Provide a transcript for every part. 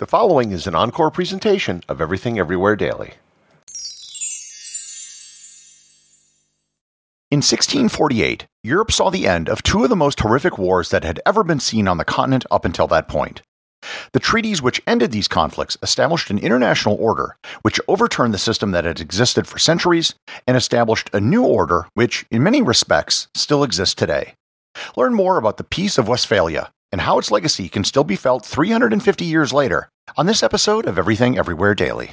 The following is an encore presentation of Everything Everywhere Daily. In 1648, Europe saw the end of two of the most horrific wars that had ever been seen on the continent up until that point. The treaties which ended these conflicts established an international order which overturned the system that had existed for centuries and established a new order which, in many respects, still exists today. Learn more about the Peace of Westphalia and how its legacy can still be felt 350 years later on this episode of Everything Everywhere Daily.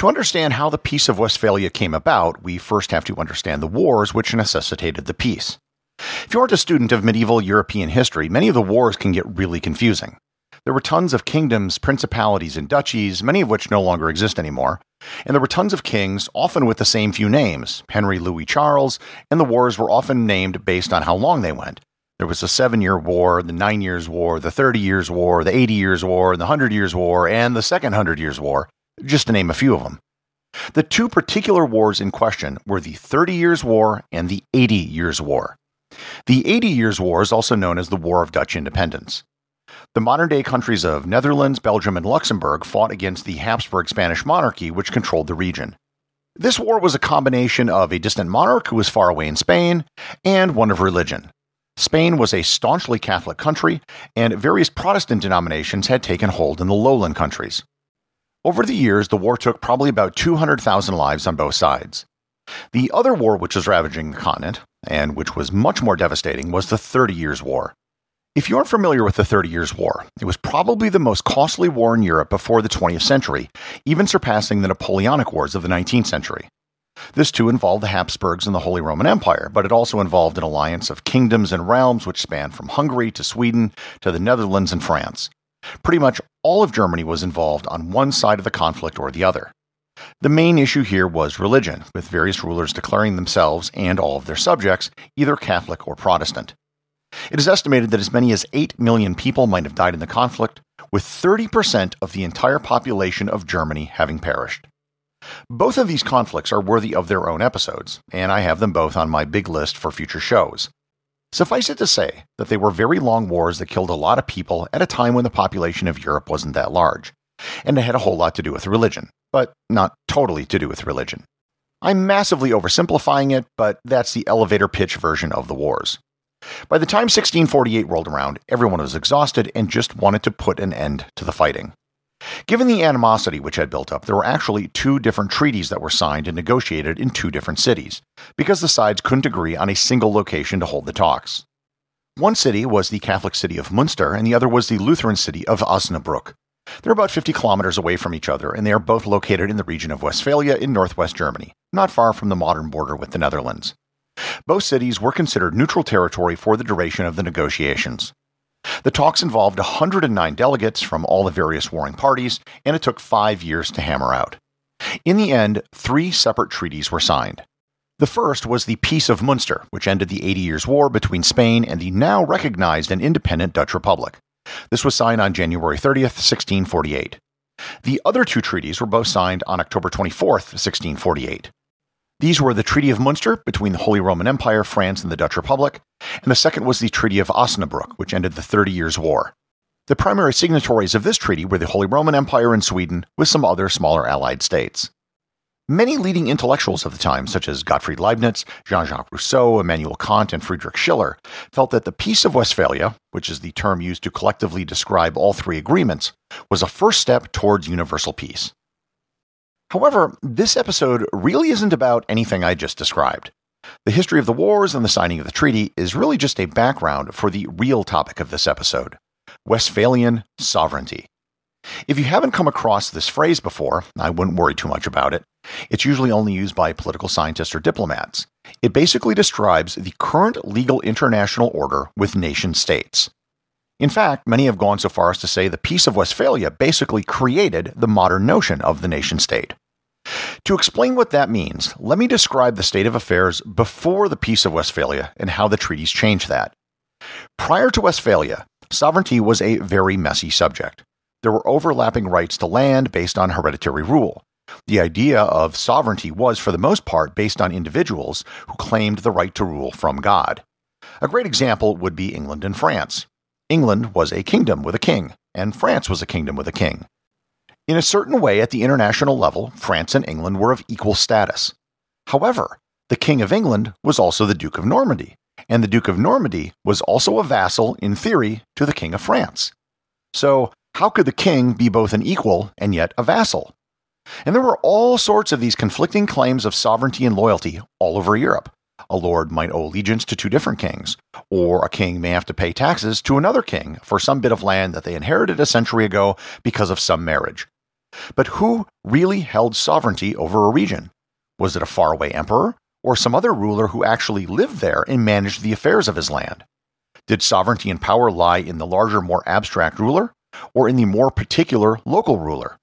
To understand how the Peace of Westphalia came about, we first have to understand the wars which necessitated the peace. If you aren't a student of medieval European history, many of the wars can get really confusing. There were tons of kingdoms, principalities, and duchies, many of which no longer exist anymore, and there were tons of kings, often with the same few names Henry, Louis, Charles, and the wars were often named based on how long they went. There was the Seven Year War, the Nine Years' War, the Thirty Years' War, the Eighty Years' War, the Hundred Years' War, and the Second Hundred Years' War, just to name a few of them. The two particular wars in question were the Thirty Years' War and the Eighty Years' War. The Eighty Years' War is also known as the War of Dutch Independence. The modern day countries of Netherlands, Belgium, and Luxembourg fought against the Habsburg Spanish monarchy, which controlled the region. This war was a combination of a distant monarch who was far away in Spain and one of religion. Spain was a staunchly Catholic country, and various Protestant denominations had taken hold in the lowland countries. Over the years, the war took probably about 200,000 lives on both sides. The other war which was ravaging the continent, and which was much more devastating, was the Thirty Years' War. If you aren't familiar with the Thirty Years' War, it was probably the most costly war in Europe before the 20th century, even surpassing the Napoleonic Wars of the 19th century. This too involved the Habsburgs and the Holy Roman Empire, but it also involved an alliance of kingdoms and realms which spanned from Hungary to Sweden to the Netherlands and France. Pretty much all of Germany was involved on one side of the conflict or the other. The main issue here was religion, with various rulers declaring themselves and all of their subjects either Catholic or Protestant. It is estimated that as many as 8 million people might have died in the conflict, with 30% of the entire population of Germany having perished. Both of these conflicts are worthy of their own episodes, and I have them both on my big list for future shows. Suffice it to say that they were very long wars that killed a lot of people at a time when the population of Europe wasn't that large, and it had a whole lot to do with religion, but not totally to do with religion. I'm massively oversimplifying it, but that's the elevator pitch version of the wars. By the time 1648 rolled around, everyone was exhausted and just wanted to put an end to the fighting. Given the animosity which had built up, there were actually two different treaties that were signed and negotiated in two different cities, because the sides couldn't agree on a single location to hold the talks. One city was the Catholic city of Munster, and the other was the Lutheran city of Osnabrück. They're about 50 kilometers away from each other, and they are both located in the region of Westphalia in northwest Germany, not far from the modern border with the Netherlands. Both cities were considered neutral territory for the duration of the negotiations. The talks involved 109 delegates from all the various warring parties, and it took five years to hammer out. In the end, three separate treaties were signed. The first was the Peace of Munster, which ended the Eighty Years' War between Spain and the now recognized and independent Dutch Republic. This was signed on January 30th, 1648. The other two treaties were both signed on October 24th, 1648. These were the Treaty of Munster between the Holy Roman Empire, France, and the Dutch Republic, and the second was the Treaty of Osnabrück, which ended the Thirty Years' War. The primary signatories of this treaty were the Holy Roman Empire and Sweden, with some other smaller allied states. Many leading intellectuals of the time, such as Gottfried Leibniz, Jean Jacques Rousseau, Immanuel Kant, and Friedrich Schiller, felt that the Peace of Westphalia, which is the term used to collectively describe all three agreements, was a first step towards universal peace. However, this episode really isn't about anything I just described. The history of the wars and the signing of the treaty is really just a background for the real topic of this episode Westphalian sovereignty. If you haven't come across this phrase before, I wouldn't worry too much about it. It's usually only used by political scientists or diplomats. It basically describes the current legal international order with nation states. In fact, many have gone so far as to say the Peace of Westphalia basically created the modern notion of the nation state. To explain what that means, let me describe the state of affairs before the Peace of Westphalia and how the treaties changed that. Prior to Westphalia, sovereignty was a very messy subject. There were overlapping rights to land based on hereditary rule. The idea of sovereignty was, for the most part, based on individuals who claimed the right to rule from God. A great example would be England and France. England was a kingdom with a king, and France was a kingdom with a king. In a certain way, at the international level, France and England were of equal status. However, the King of England was also the Duke of Normandy, and the Duke of Normandy was also a vassal, in theory, to the King of France. So, how could the king be both an equal and yet a vassal? And there were all sorts of these conflicting claims of sovereignty and loyalty all over Europe. A lord might owe allegiance to two different kings, or a king may have to pay taxes to another king for some bit of land that they inherited a century ago because of some marriage. But who really held sovereignty over a region? Was it a faraway emperor, or some other ruler who actually lived there and managed the affairs of his land? Did sovereignty and power lie in the larger, more abstract ruler, or in the more particular local ruler?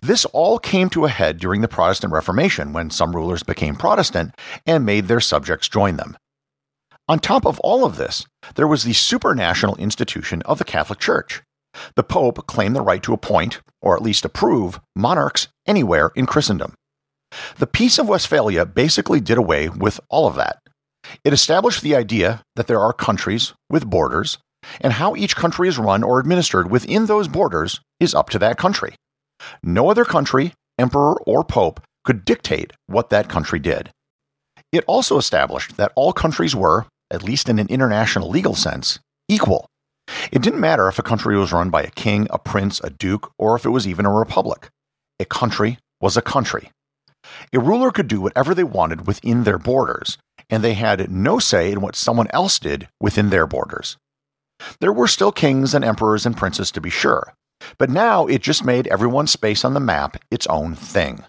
This all came to a head during the Protestant Reformation when some rulers became Protestant and made their subjects join them. On top of all of this, there was the supranational institution of the Catholic Church. The Pope claimed the right to appoint, or at least approve, monarchs anywhere in Christendom. The Peace of Westphalia basically did away with all of that. It established the idea that there are countries with borders, and how each country is run or administered within those borders is up to that country. No other country, emperor, or pope could dictate what that country did. It also established that all countries were, at least in an international legal sense, equal. It didn't matter if a country was run by a king, a prince, a duke, or if it was even a republic. A country was a country. A ruler could do whatever they wanted within their borders, and they had no say in what someone else did within their borders. There were still kings and emperors and princes to be sure, but now it just made everyone's space on the map its own thing.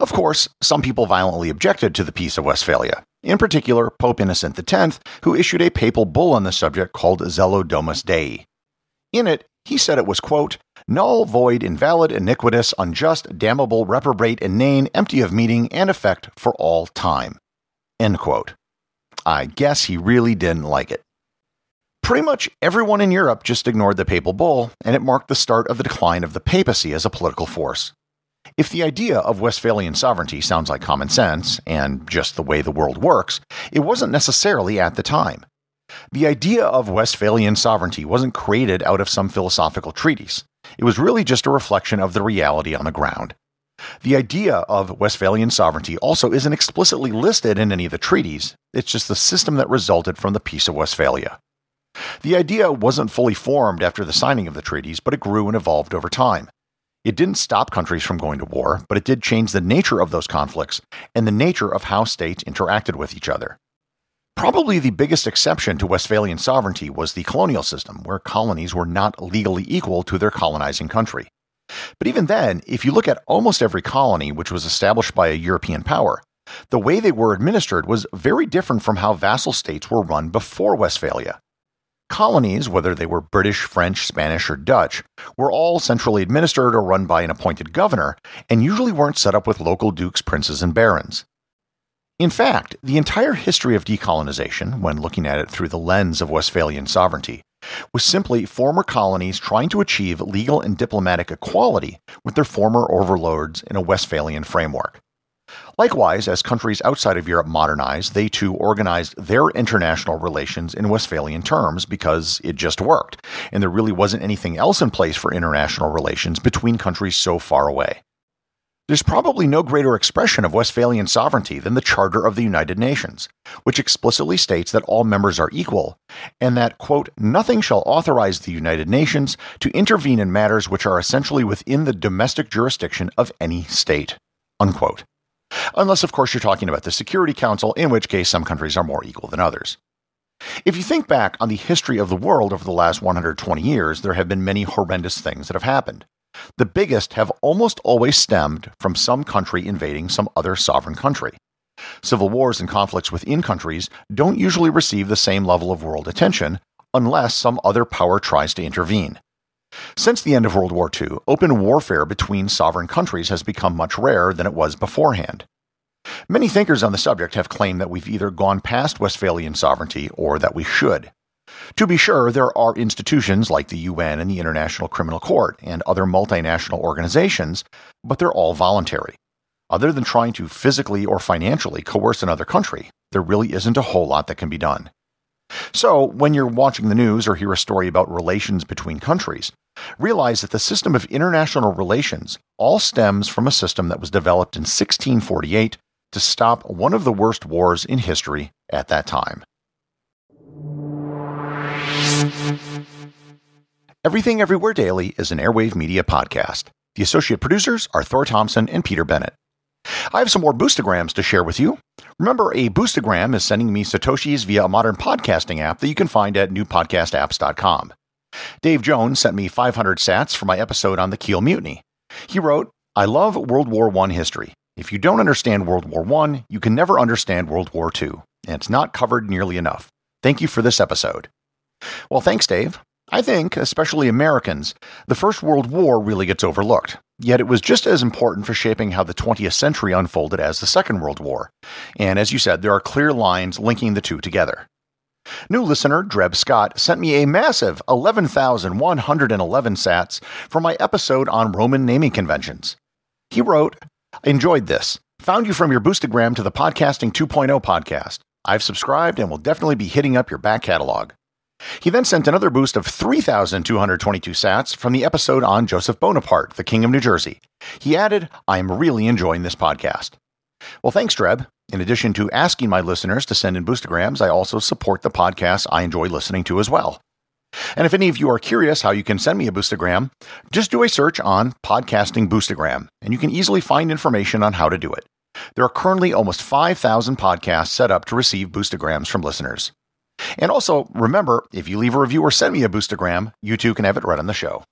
Of course, some people violently objected to the Peace of Westphalia, in particular Pope Innocent X, who issued a papal bull on the subject called Zelo Domus Dei. In it, he said it was, quote, null, void, invalid, iniquitous, unjust, damnable, reprobate, inane, empty of meaning and effect for all time. End quote. I guess he really didn't like it. Pretty much everyone in Europe just ignored the papal bull, and it marked the start of the decline of the papacy as a political force. If the idea of Westphalian sovereignty sounds like common sense and just the way the world works, it wasn't necessarily at the time. The idea of Westphalian sovereignty wasn't created out of some philosophical treatise. It was really just a reflection of the reality on the ground. The idea of Westphalian sovereignty also isn't explicitly listed in any of the treaties, it's just the system that resulted from the Peace of Westphalia. The idea wasn't fully formed after the signing of the treaties, but it grew and evolved over time. It didn't stop countries from going to war, but it did change the nature of those conflicts and the nature of how states interacted with each other. Probably the biggest exception to Westphalian sovereignty was the colonial system, where colonies were not legally equal to their colonizing country. But even then, if you look at almost every colony which was established by a European power, the way they were administered was very different from how vassal states were run before Westphalia. Colonies, whether they were British, French, Spanish, or Dutch, were all centrally administered or run by an appointed governor, and usually weren't set up with local dukes, princes, and barons. In fact, the entire history of decolonization, when looking at it through the lens of Westphalian sovereignty, was simply former colonies trying to achieve legal and diplomatic equality with their former overlords in a Westphalian framework. Likewise, as countries outside of Europe modernized, they too organized their international relations in Westphalian terms because it just worked, and there really wasn't anything else in place for international relations between countries so far away. There's probably no greater expression of Westphalian sovereignty than the Charter of the United Nations, which explicitly states that all members are equal, and that, quote, nothing shall authorize the United Nations to intervene in matters which are essentially within the domestic jurisdiction of any state, unquote. Unless, of course, you're talking about the Security Council, in which case some countries are more equal than others. If you think back on the history of the world over the last 120 years, there have been many horrendous things that have happened. The biggest have almost always stemmed from some country invading some other sovereign country. Civil wars and conflicts within countries don't usually receive the same level of world attention unless some other power tries to intervene. Since the end of World War II, open warfare between sovereign countries has become much rarer than it was beforehand. Many thinkers on the subject have claimed that we've either gone past Westphalian sovereignty or that we should. To be sure, there are institutions like the UN and the International Criminal Court and other multinational organizations, but they're all voluntary. Other than trying to physically or financially coerce another country, there really isn't a whole lot that can be done. So, when you're watching the news or hear a story about relations between countries, realize that the system of international relations all stems from a system that was developed in 1648 to stop one of the worst wars in history at that time. Everything Everywhere Daily is an Airwave Media podcast. The associate producers are Thor Thompson and Peter Bennett. I have some more boostograms to share with you. Remember, a boostogram is sending me Satoshis via a modern podcasting app that you can find at newpodcastapps.com. Dave Jones sent me 500 sats for my episode on the Kiel Mutiny. He wrote, I love World War I history. If you don't understand World War I, you can never understand World War II, and it's not covered nearly enough. Thank you for this episode. Well, thanks, Dave. I think, especially Americans, the First World War really gets overlooked. Yet it was just as important for shaping how the 20th century unfolded as the Second World War. And as you said, there are clear lines linking the two together. New listener Dreb Scott sent me a massive 11,111 sats for my episode on Roman naming conventions. He wrote, Enjoyed this. Found you from your boostagram to the Podcasting 2.0 podcast. I've subscribed and will definitely be hitting up your back catalog. He then sent another boost of 3,222 sats from the episode on Joseph Bonaparte, the King of New Jersey. He added, I'm really enjoying this podcast. Well, thanks, Dreb. In addition to asking my listeners to send in boostograms, I also support the podcasts I enjoy listening to as well. And if any of you are curious how you can send me a boostogram, just do a search on Podcasting Boostogram, and you can easily find information on how to do it. There are currently almost 5,000 podcasts set up to receive boostograms from listeners. And also, remember, if you leave a review or send me a boostogram, you too can have it read on the show.